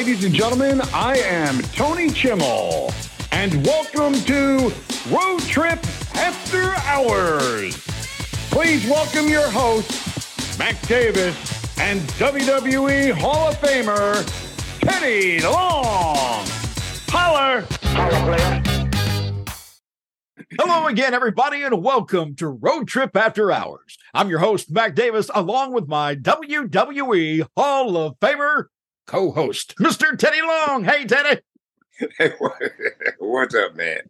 Ladies and gentlemen, I am Tony Chimel, and welcome to Road Trip After Hours. Please welcome your host, Mac Davis, and WWE Hall of Famer, Teddy Long. Holler! Holler, player. Hello again, everybody, and welcome to Road Trip After Hours. I'm your host, Mac Davis, along with my WWE Hall of Famer co host, Mr. Teddy Long. Hey, Teddy. Hey, what's up, man?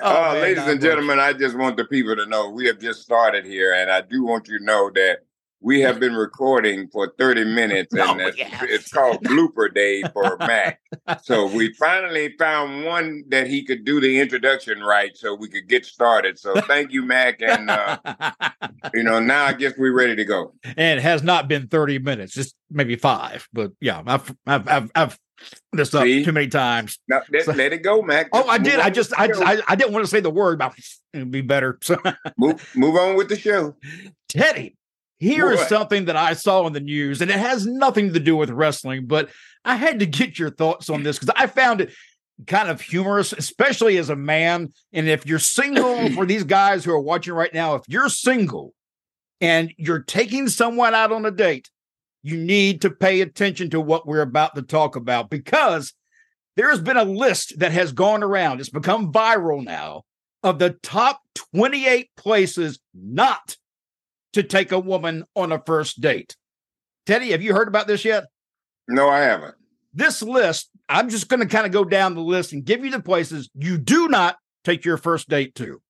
Oh, uh, man, ladies and gentlemen, I just want the people to know we have just started here, and I do want you to know that we have been recording for 30 minutes, No, and it's, yeah. it's called Blooper Day for Mac. So we finally found one that he could do the introduction right so we could get started. So thank you, Mac. And, uh, you know, now I guess we're ready to go. and it has not been 30 minutes, just maybe five. But yeah, I've I've I've, I've this up See? too many times. Now, let, let it go, Mac. Oh, I did. I just I. I I didn't want to say the word, but it'd be better. So move, move on with the show. Teddy, here is something that I saw in the news, and it has nothing to do with wrestling, but I had to get your thoughts on this because I found it kind of humorous, especially as a man. And if you're single, for these guys who are watching right now, if you're single and you're taking someone out on a date, you need to pay attention to what we're about to talk about because there has been a list that has gone around. It's become viral now of the top 28 places not to take a woman on a first date. Teddy, have you heard about this yet? No, I haven't. This list, I'm just going to kind of go down the list and give you the places you do not take your first date to.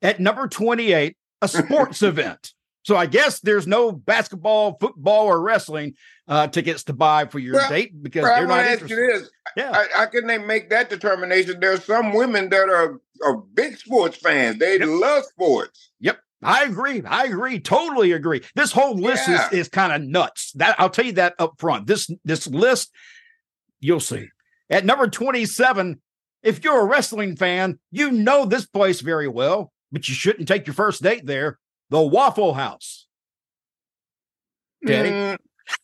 At number 28, a sports event. So I guess there's no basketball, football, or wrestling uh, tickets to buy for your Well, date because well, they're not ask you interested. this: Yeah. I, how can they make that determination? There's some women that are, are big sports fans. They Yep. love sports. I agree. I agree. Totally agree. This whole list Yeah. is, is kind of nuts. That I'll tell you that up front. This this list, you'll see. At number 27, if you're a wrestling fan, you know this place very well, but you shouldn't take your first date there. The Waffle House. Mm,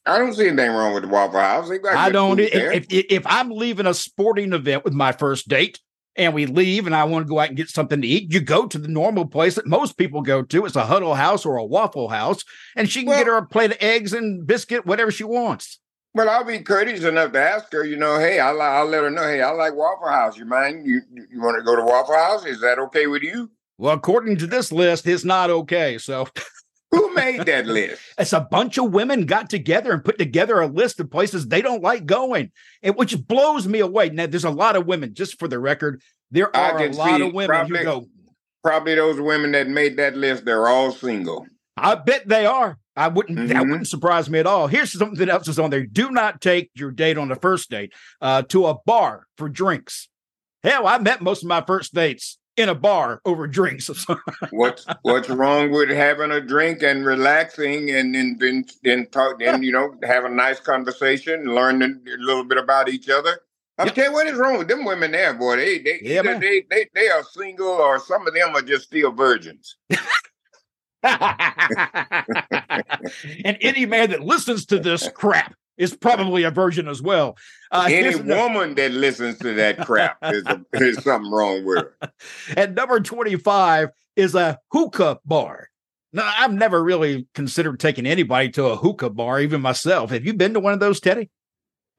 I don't see anything wrong with the Waffle House. I don't. If, if if I'm leaving a sporting event with my first date and we leave and I want to go out and get something to eat, you go to the normal place that most people go to. It's a Huddle House or a Waffle House, and she can get her a plate of eggs and biscuit, whatever she wants. well, I'll be courteous enough to ask her. You know, hey, I'll, I'll let her know. Hey, I like Waffle House. You mind? You you want to go to Waffle House? Is that okay with you? Well, according to this list, it's not okay. So Who made that list? it's a bunch of women got together and put together a list of places they don't like going, and which blows me away. Now, there's a lot of women, just for the record, there are a lot of women probably- who go, Probably those women that made that list. They're all single. I bet they are. I wouldn't. That Mhm. wouldn't surprise me at all. Here's something else that's on there. Do not take your date on the first date uh, to a bar for drinks. Hell, I met most of my first dates in a bar over drinks. What's what's wrong with having a drink and relaxing and then then then talk and you know have a nice conversation, learn a little bit about each other. I'm Yep. telling you what is wrong with them women there, boy. They they Yeah, man. they, they they are single or some of them are just still virgins. and any man that listens to this crap is probably a virgin as well. Uh, Any woman that listens to that crap is a, something wrong with her. At number 25 is a hookah bar. Now, I've never really considered taking anybody to a hookah bar, even myself. Have you been to one of those, Teddy?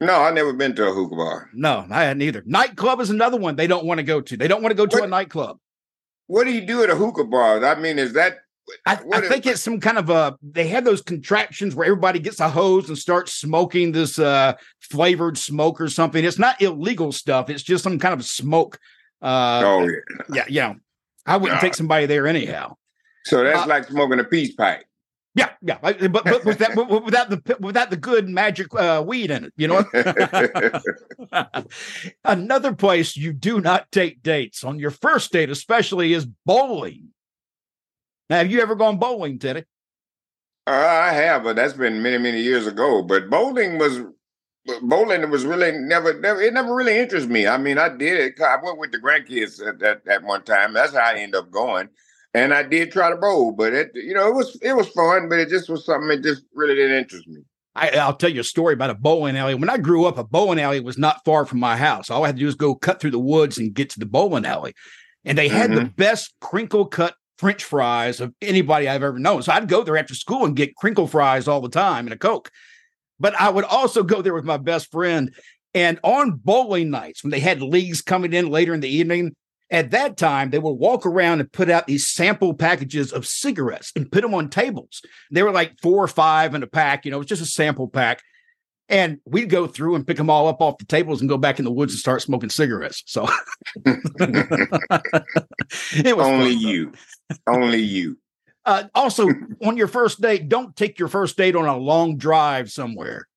No, I've never been to a hookah bar. No, I hadn't either. Nightclub is another one they don't want to go to. They don't want to go to What- a nightclub. What do you do at a hookah bar? I mean, is that I, I think it's some kind of a. They have those contraptions where everybody gets a hose and starts smoking this uh, flavored smoke or something. It's not illegal stuff. It's just some kind of smoke. Uh, oh yeah. yeah, yeah. I wouldn't take somebody there anyhow. So that's Uh, like smoking a peace pipe. Yeah, yeah, but but with that but without the without the good magic uh, weed in it, you know. Another place you do not take dates on your first date, especially, is bowling. Now, have you ever gone bowling, Teddy? Uh, I have, but that's been many, many years ago. But bowling was bowling was really never, never it never really interested me. I mean, I did it. I went with the grandkids at, at, at one time. That's how I ended up going. And I did try to bowl, but it you know, it was it was fun, but it just was something that just really didn't interest me. I, will tell you a story about a bowling alley. When I grew up, a bowling alley was not far from my house. All I had to do was go cut through the woods and get to the bowling alley. And they had mm-hmm. the best crinkle cut French fries of anybody I've ever known. So I'd go there after school and get crinkle fries all the time and a Coke. But I would also go there with my best friend. And on bowling nights, when they had leagues coming in later in the evening, at that time, they would walk around and put out these sample packages of cigarettes and put them on tables. They were like four or five in a pack, you know, it was just a sample pack. And we'd go through and pick them all up off the tables and go back in the woods and start smoking cigarettes. So it was only you, only you. Uh, also, on your first date, don't take your first date on a long drive somewhere.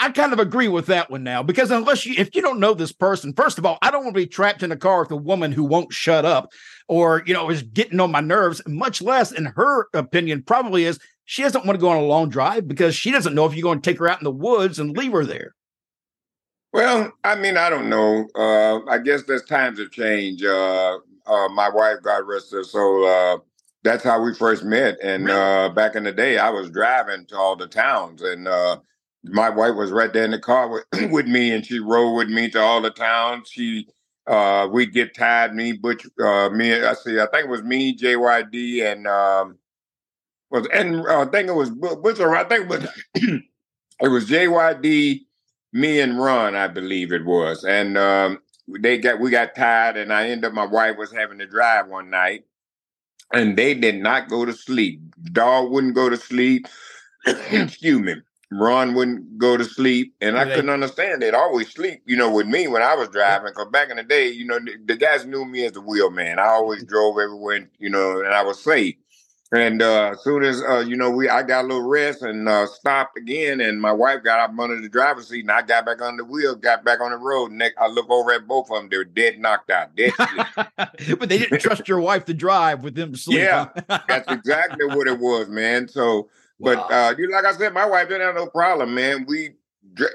I kind of agree with that one now because unless you, if you don't know this person, first of all, I don't want to be trapped in a car with a woman who won't shut up or, you know, is getting on my nerves, much less, in her opinion, probably is she doesn't want to go on a long drive because she doesn't know if you're going to take her out in the woods and leave her there. Well, I mean, I don't know. Uh, I guess there's times of change. Uh, uh, my wife, God rest her soul, uh, that's how we first met. And? Uh, back in the day, I was driving to all the towns and, uh, my wife was right there in the car with, with me and she rode with me to all the towns. She uh we'd get tired, me, Butch uh me I see I think it was me, JYD and um was and uh, I think it was Butch I think it was it was JYD, me and Ron, I believe it was. And um they got we got tired and I ended up my wife was having to drive one night and they did not go to sleep. Dog wouldn't go to sleep. Excuse me. Ron wouldn't go to sleep, and I couldn't understand. They'd always sleep, you know, with me when I was driving. Because back in the day, you know, the, the, guys knew me as the wheelman. I always drove everywhere, you know, and I was safe. And uh, as soon as uh, you know, we I got a little rest and uh, stopped again, and my wife got up under the driver's seat, and I got back on the wheel, got back on the road. And I look over at both of them; they're dead knocked out, dead but they didn't trust your wife to drive with them sleep. Yeah, that's exactly what it was, man. So but uh, you like I said, my wife didn't have no problem, man. We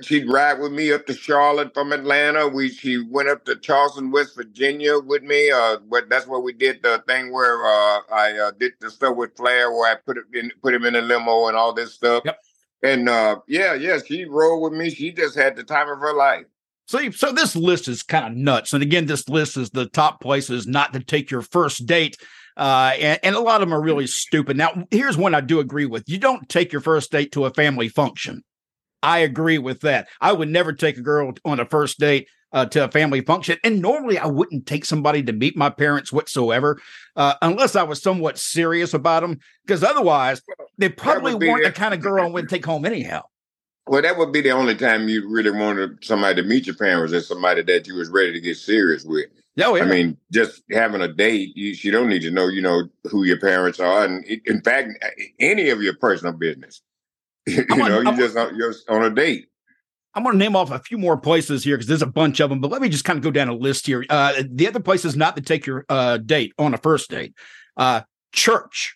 she'd ride with me up to Charlotte from Atlanta. We she went up to Charleston, West Virginia with me. Uh, but that's where we did the thing where uh, I uh, did the stuff with Flair, where I put it in, put him in a limo and all this stuff. Yep. And uh, yeah, yeah, she rode with me. She just had the time of her life. So, so this list is kind of nuts. And again, this list is the top places not to take your first date. Uh, and, and a lot of them are really stupid. Now, here's one I do agree with. You don't take your first date to a family function. I agree with that. I would never take a girl on a first date uh, to a family function. And normally I wouldn't take somebody to meet my parents whatsoever, uh, unless I was somewhat serious about them, because otherwise they probably weren't the kind of girl I would take home anyhow. Well, that would be the only time you really wanted somebody to meet your parents as somebody that you was ready to get serious with. Oh, yeah. I mean, just having a date, you, you don't need to know, you know, who your parents are, and in fact, any of your personal business. you I'm know, on, you just on, you're on a date. I'm going to name off a few more places here because there's a bunch of them, but let me just kind of go down a list here. Uh, the other places not to take your uh, date on a first date, uh, church.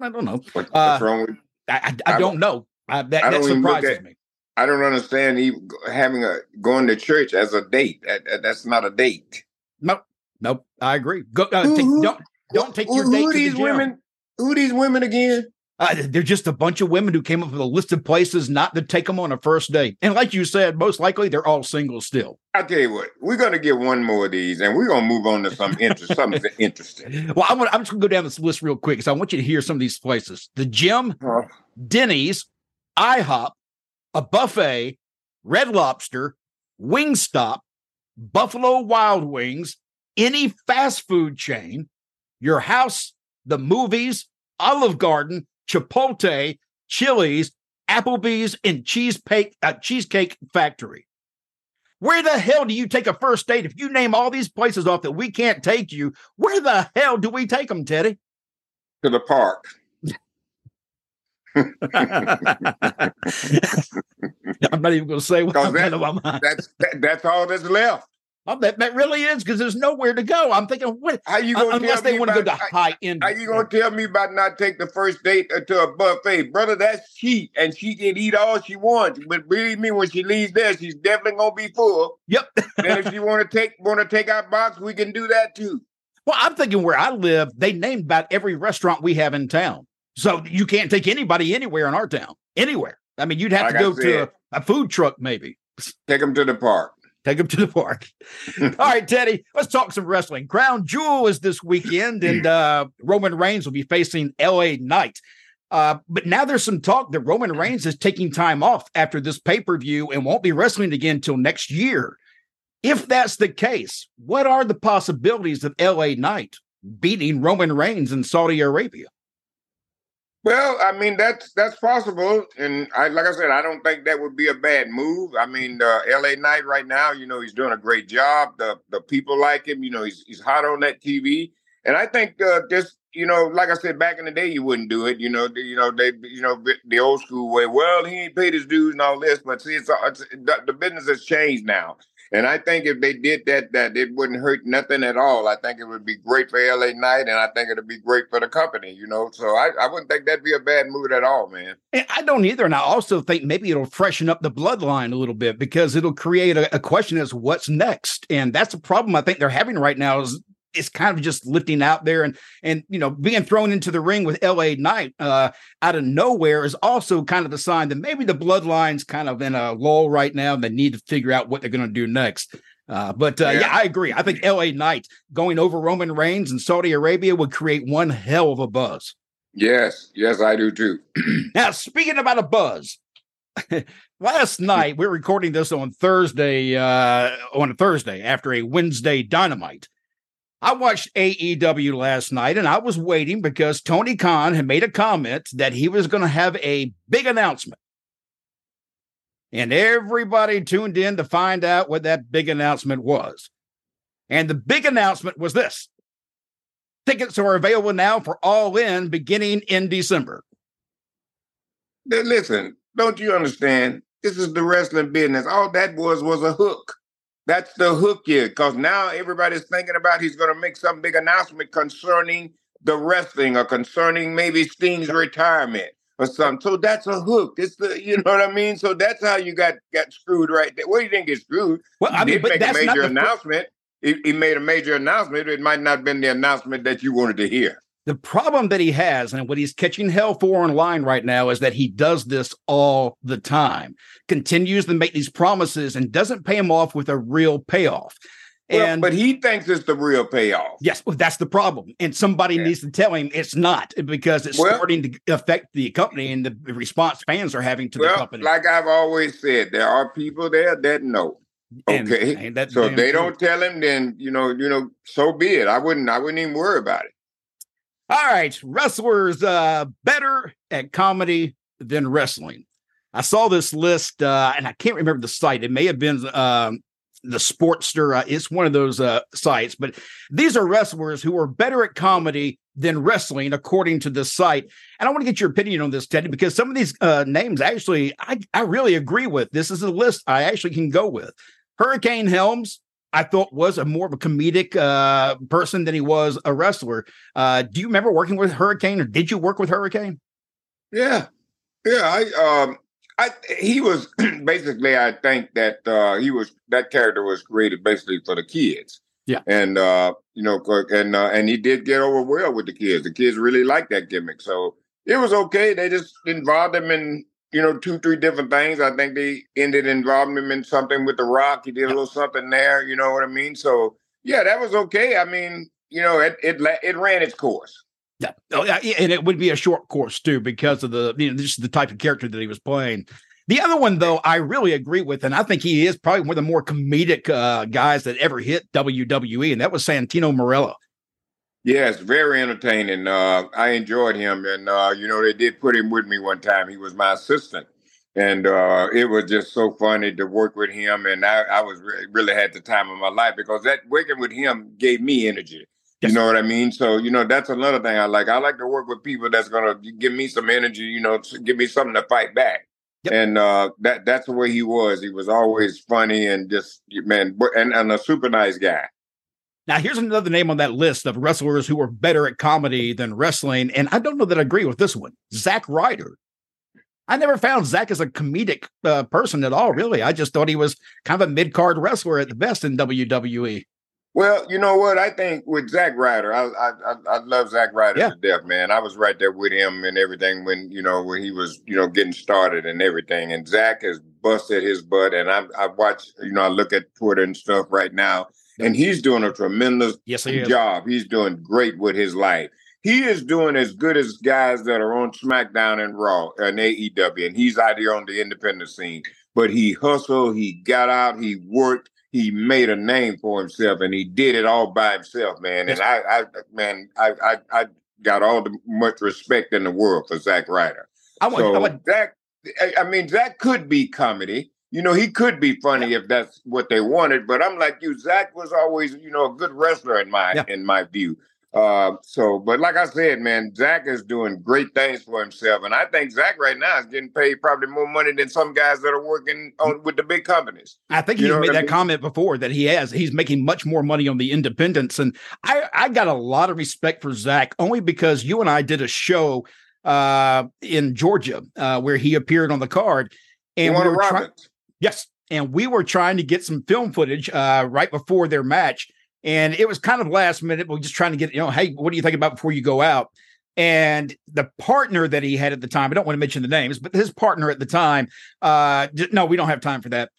I don't know. What, what's uh, wrong with? I, I, I don't know. Uh, that, that surprises at, me. I don't understand even having a going to church as a date. That, that's not a date. Nope, nope. I agree. Go, uh, take, don't don't take your who, date who to these the women. Who these women again? Uh, they're just a bunch of women who came up with a list of places not to take them on a first date. And like you said, most likely they're all single still. I'll tell you what, we're going to get one more of these and we're going to move on to some interest, something interesting. Well, I'm, gonna, I'm just going to go down this list real quick because I want you to hear some of these places the gym, uh, Denny's, IHOP, a buffet, Red Lobster, Wingstop, Buffalo Wild Wings, any fast food chain, your house, the movies, Olive Garden, Chipotle, Chili's, Applebee's, and Cheesecake, uh, Cheesecake Factory. Where the hell do you take a first date? If you name all these places off that we can't take you, where the hell do we take them, Teddy? To the park. I'm not even going to say what I'm that, my mind. That's that, that's all that's left. Oh, that, that really is because there's nowhere to go. I'm thinking, what? How you going unless they want to go to high end? How you going to tell me about not take the first date uh, to a buffet, brother? That's cheap, and she can eat all she wants. But believe me, when she leaves there, she's definitely gonna be full. Yep. and if you want to take want to take our box, we can do that too. Well, I'm thinking where I live, they named about every restaurant we have in town. So you can't take anybody anywhere in our town, anywhere. I mean, you'd have Like to I go to a, a food truck, maybe. Take them to the park. Take him to the park. All right, Teddy, let's talk some wrestling. Crown Jewel is this weekend, and uh, Roman Reigns will be facing LA Knight. Uh, but now there's some talk that Roman Reigns is taking time off after this pay per view and won't be wrestling again until next year. If that's the case, what are the possibilities of LA Knight beating Roman Reigns in Saudi Arabia? Well, I mean that's that's possible, and I like I said, I don't think that would be a bad move. I mean, uh, L.A. Knight right now, you know, he's doing a great job. The the people like him. You know, he's he's hot on that TV, and I think uh, just you know, like I said back in the day, you wouldn't do it. You know, the, you know they you know the old school way. Well, he ain't paid his dues and all this, but see, it's, it's the business has changed now. And I think if they did that, that it wouldn't hurt nothing at all. I think it would be great for LA Knight, and I think it'd be great for the company. You know, so I, I wouldn't think that'd be a bad move at all, man. And I don't either. And I also think maybe it'll freshen up the bloodline a little bit because it'll create a, a question as what's next. And that's the problem I think they're having right now is it's kind of just lifting out there and and you know being thrown into the ring with LA Knight uh, out of nowhere is also kind of a sign that maybe the bloodline's kind of in a lull right now and they need to figure out what they're going to do next. Uh, but uh, yeah. Yeah. I agree. I think LA Knight going over Roman Reigns in Saudi Arabia would create one hell of a buzz. Yes, yes, I do too. Now, speaking about a buzz, last night we're recording this on Thursday, uh, on a Thursday after a Wednesday dynamite. I watched AEW last night and I was waiting because Tony Khan had made a comment that he was going to have a big announcement. And everybody tuned in to find out what that big announcement was. And the big announcement was this tickets are available now for All In beginning in December. Listen, don't you understand? This is the wrestling business. All that was was a hook. That's the hook here, because now everybody's thinking about he's going to make some big announcement concerning the wrestling or concerning maybe Sting's retirement or something. So that's a hook. It's the you know what I mean. So that's how you got got screwed right there. Well, you didn't get screwed. Well, I mean, make a major announcement. He, he made a major announcement. It might not have been the announcement that you wanted to hear. The problem that he has and what he's catching hell for online right now is that he does this all the time, continues to make these promises and doesn't pay him off with a real payoff. Well, And but he thinks it's the real payoff. yes, well, that's the problem. And somebody Yeah. needs to tell him it's not because it's Well- starting to affect the company and the response fans are having to the company. like I've always said, there are people there that know. Okay, and that's so if they true. don't tell him, then you know, you know, so be it. I wouldn't, I wouldn't even worry about it. All right, wrestlers uh better at comedy than wrestling. I saw this list uh and I can't remember the site. It may have been um the Sportster. Uh, it's one of those uh sites, but these are wrestlers who are better at comedy than wrestling according to this site. And I want to get your opinion on this, Teddy, because some of these uh names actually I I really agree with. This is a list I actually can go with. Hurricane Helms, I thought was a more of a comedic uh, person than he was a wrestler. Uh, do you remember working with Hurricane, or did you work with Hurricane? Yeah, yeah. I, um, I, he was basically. I think that uh, he was that character was created basically for the kids. Yeah. and uh, you know, and uh, and he did get over well with the kids. The kids really liked that gimmick, so it was okay. They just involved him in you know two, three different things. I think they ended involving him in something with the Rock. He did a little something there. You know what I mean? So yeah, that was okay. I mean, you know, it it it ran its course. Yeah. Oh, yeah, and it would be a short course too because of the you know just the type of character that he was playing. The other one, though, I really agree with, and I think he is probably one of the more comedic uh, guys that ever hit WWE, and that was Santino Marella. Yes, very entertaining. Uh, I enjoyed him, and uh, you know they did put him with me one time. He was my assistant, and uh, it was just so funny to work with him. And I, I was re- really had the time of my life because that working with him gave me energy. Yes. You know what I mean? So you know that's another thing I like. I like to work with people that's gonna give me some energy. You know, to give me something to fight back. Yep. And uh, that that's the way he was. He was always funny and just man, and, and a super nice guy. Now, here's another name on that list of wrestlers who are better at comedy than wrestling, and I don't know that I agree with this one. Zack Ryder. I never found Zack as a comedic uh, person at all. Really, I just thought he was kind of a mid card wrestler at the best in. WWE. Well, you know what? I think with Zack Ryder, I I I love Zack Ryder yeah. to death, man. I was right there with him and everything when you know when he was you know getting started and everything. And Zack has busted his butt, and I I watch you know I look at Twitter and stuff right now, and he's doing a tremendous yes, he job. He's doing great with his life. He is doing as good as guys that are on SmackDown and Raw and AEW, and he's out here on the independent scene. But he hustled, he got out, he worked he made a name for himself and he did it all by himself, man. And I, I man, I, I, I got all the much respect in the world for Zack Ryder. I want, so I want Zack. I mean, Zack could be comedy. You know, he could be funny yeah. if that's what they wanted. But I'm like you, Zack was always, you know, a good wrestler in my yeah. in my view. Uh, so, but like I said, man, Zack is doing great things for himself, and I think Zack right now is getting paid probably more money than some guys that are working on with the big companies. I think he's made that mean? comment before that he has. He's making much more money on the independents, and I I got a lot of respect for Zack only because you and I did a show uh, in Georgia uh, where he appeared on the card, and we were trying. Yes, and we were trying to get some film footage uh, right before their match and it was kind of last minute, We're just trying to get, you know, hey, what do you think about before you go out? And the partner that he had at the time, I don't want to mention the names, but his partner at the time, uh, no, we don't have time for that.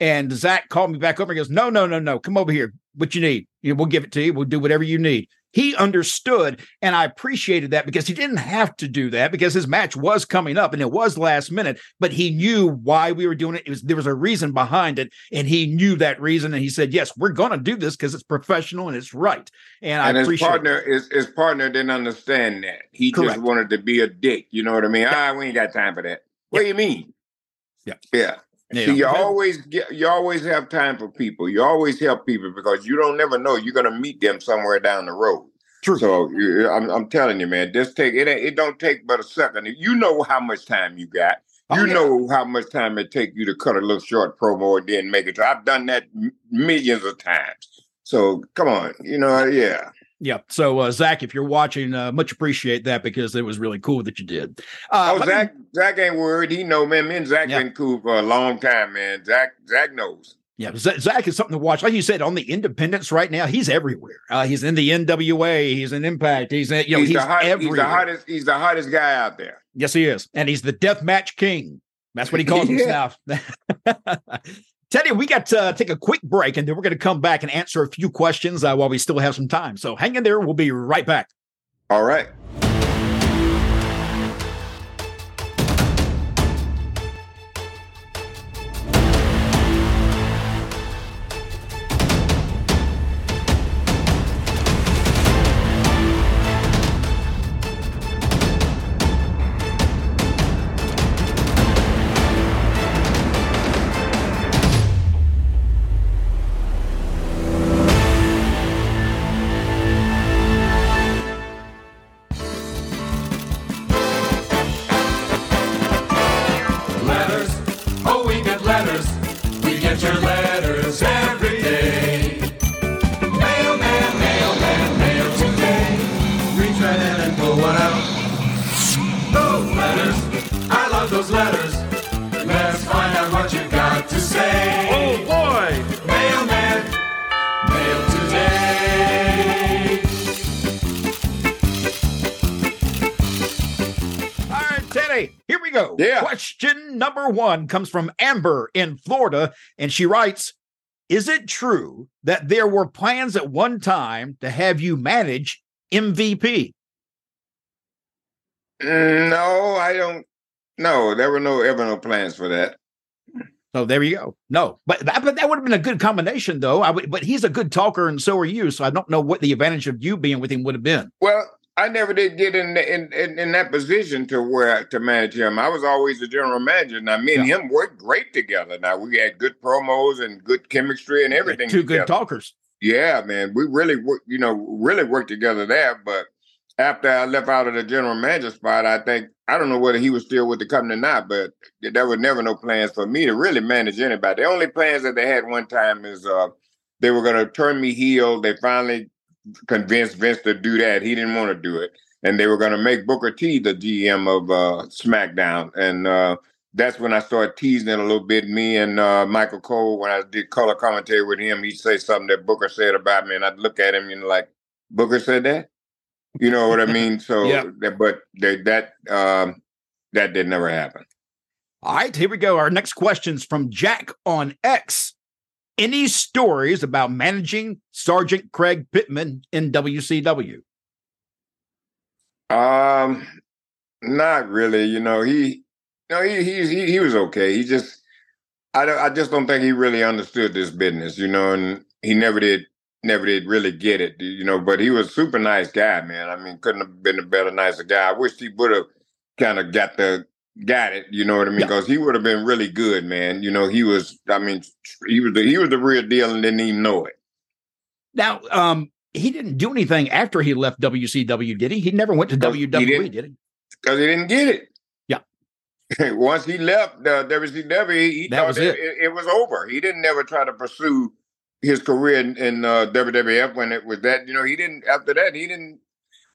And zach called me back over and goes, No, no, no, no, come over here. What you need, we'll give it to you. We'll do whatever you need he understood and i appreciated that because he didn't have to do that because his match was coming up and it was last minute but he knew why we were doing it, it was, there was a reason behind it and he knew that reason and he said yes we're going to do this because it's professional and it's right and, and i his appreciate partner his, his partner didn't understand that. He Correct. just wanted to be a dick you know what i mean? Yeah. ah we ain't got time for that. What do you mean? Yeah. Yeah you, See, you always get, you always have time for people. You always help people because you don't never know you're going to meet them somewhere down the road. True. So I'm, I'm telling you, man, just take it. It don't take but a second. You know how much time you got. Oh, you yeah. know how much time it take you to cut a little short promo and then make it. I've done that millions of times. So come on, you know, yeah. Yeah. So, uh, Zack, if you're watching, uh, much appreciate that because it was really cool that you did. Uh, oh, Zack, me, Zack ain't worried. He know, man. Me and Zack yeah. been cool for a long time, man. Zack, Zack knows. Yeah, Zack is something to watch. Like you said, on the independents right now, he's everywhere. Uh, he's in the NWA. He's in Impact. He's in, you know, he's, he's, the hot, he's the hottest. He's the hottest guy out there. Yes, he is, and he's the death match king. That's what he calls himself. Teddy, we got to take a quick break, and then we're going to come back and answer a few questions uh, while we still have some time. So hang in there. We'll be right back. All right. Number one comes from Amber in Florida, and she writes, Is it true that there were plans at one time to have you manage MVP? No, I don't. No, there were no ever no plans for that. So there you go. No, but that, but that would have been a good combination, though. I would, but he's a good talker, and so are you. So I don't know what the advantage of you being with him would have been. Well, I never did get in, in in, in that position to where to manage him. I was always the general manager. Now me and yeah. him worked great together. Now we had good promos and good chemistry and everything. Two together. good talkers. Yeah, man, we really worked. you know really worked together there. But after I left out of the general manager spot, I think I don't know whether he was still with the company or not. But there were never no plans for me to really manage anybody. The only plans that they had one time is uh, they were going to turn me heel. They finally convinced Vince to do that. He didn't want to do it. And they were going to make Booker T the GM of uh, SmackDown. And uh, that's when I started teasing it a little bit. Me and uh, Michael Cole, when I did color commentary with him, he'd say something that Booker said about me, and I'd look at him and like, Booker said that. You know what I mean? So, Yeah. but they, that um, that did never happen. All right, here we go. Our next question's from Jack on X. Any stories about managing Sergeant Craig Pittman in WCW? Um, not really. You know, he, no, he, he, he, he was okay. He just, I don't, I just don't think he really understood this business. You know, and he never did, never did really get it. You know, but he was a super nice guy, man. I mean, couldn't have been a better, nicer guy. I wish he would have kind of got the, got it. You know what I mean? Yeah. Because he would have been really good, man. You know, he was. I mean, he was the, he was the real deal and didn't even know it. Now, um, he didn't do anything after he left WCW, did he? He never went to WWE, didn't. he? because he didn't get it. Yeah. Once he left uh, WCW, he, That thought was it. it. It, was over. He didn't never try to pursue his career in, in uh, WWF when it was that. You know, he didn't. After that, he didn't.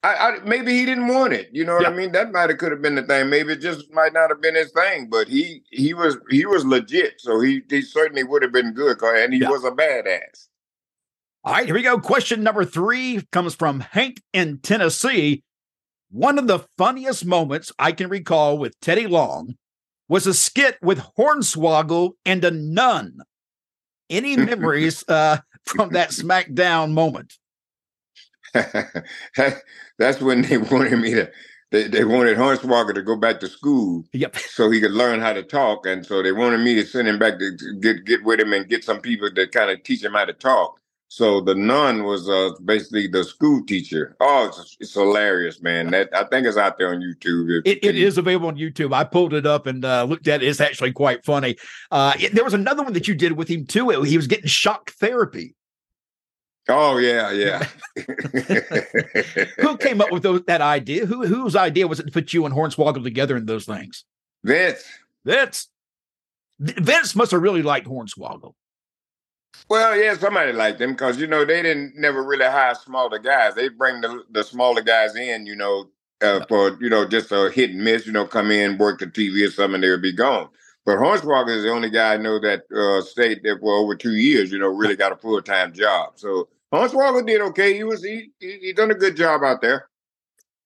I, I maybe he didn't want it. You know what I mean? That might have could have been the thing. Maybe it just might not have been his thing. But he he was he was legit. So he he certainly would have been good. And he Yeah. was a badass. All right, here we go. Question number three comes from Hank in Tennessee. One of the funniest moments I can recall with Teddy Long was a skit with Hornswoggle and a nun. Any memories uh, from that SmackDown moment? That's when they wanted me to. They, they wanted Hornswoggle to go back to school Yep. so he could learn how to talk, and so they wanted me to send him back to, to get get with him and get some people to kind of teach him how to talk. So the nun was uh, basically the school teacher. Oh, it's, it's hilarious, man! That I think it's out there on YouTube. It, it is available on YouTube. I pulled it up and uh, looked at it. It's actually quite funny. Uh, it- there was another one that you did with him too. He was getting shock therapy. Oh yeah, yeah. Who came up with those, that idea? Who whose idea was it to put you and Hornswoggle together in those things? Vince. Vince. Vince must have really liked Hornswoggle. Well, yeah, somebody liked them because you know they didn't never really hire smaller guys. They bring the the smaller guys in, you know, uh, for you know just a hit and miss. You know, come in, work the TV or something, they would be gone. But Hornswoggle is the only guy I know that uh, stayed there for over two years. You know, really got a full time job. So Hornswoggle did okay. He was he, he he done a good job out there.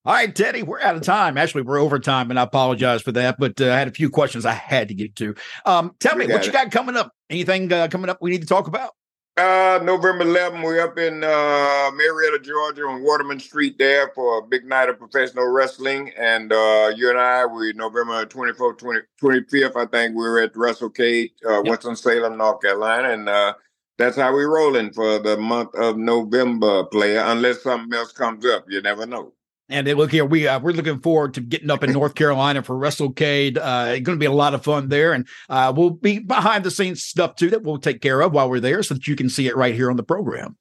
All right, Teddy, we're out of time. Actually, we're over time, and I apologize for that. But uh, I had a few questions I had to get to. Um, tell We me what got you got coming up. Anything uh, coming up we need to talk about? Uh, November 11th, we're up in uh, Marietta, Georgia, on Waterman Street there for a big night of professional wrestling. And uh, you and I, we November 24th, 20, 25th, I think we are at WrestleCade, uh, Yep. Winston-Salem, North Carolina. And uh, that's how we're rolling for the month of November, player, unless something else comes up. You never know. And look here, we uh, we're looking forward to getting up in North Carolina for WrestleCade. Uh, it's going to be a lot of fun there, and uh, we'll be behind the scenes stuff too that we'll take care of while we're there, so that you can see it right here on the program.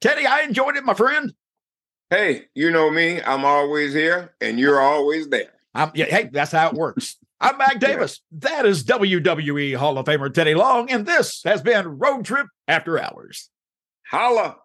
Teddy, I enjoyed it, my friend. Hey, you know me. I'm always here, and you're always there. I'm, yeah, hey, that's how it works. I'm Mac Davis. That is WWE Hall of Famer Teddy Long, and this has been Road Trip After Hours. Holla.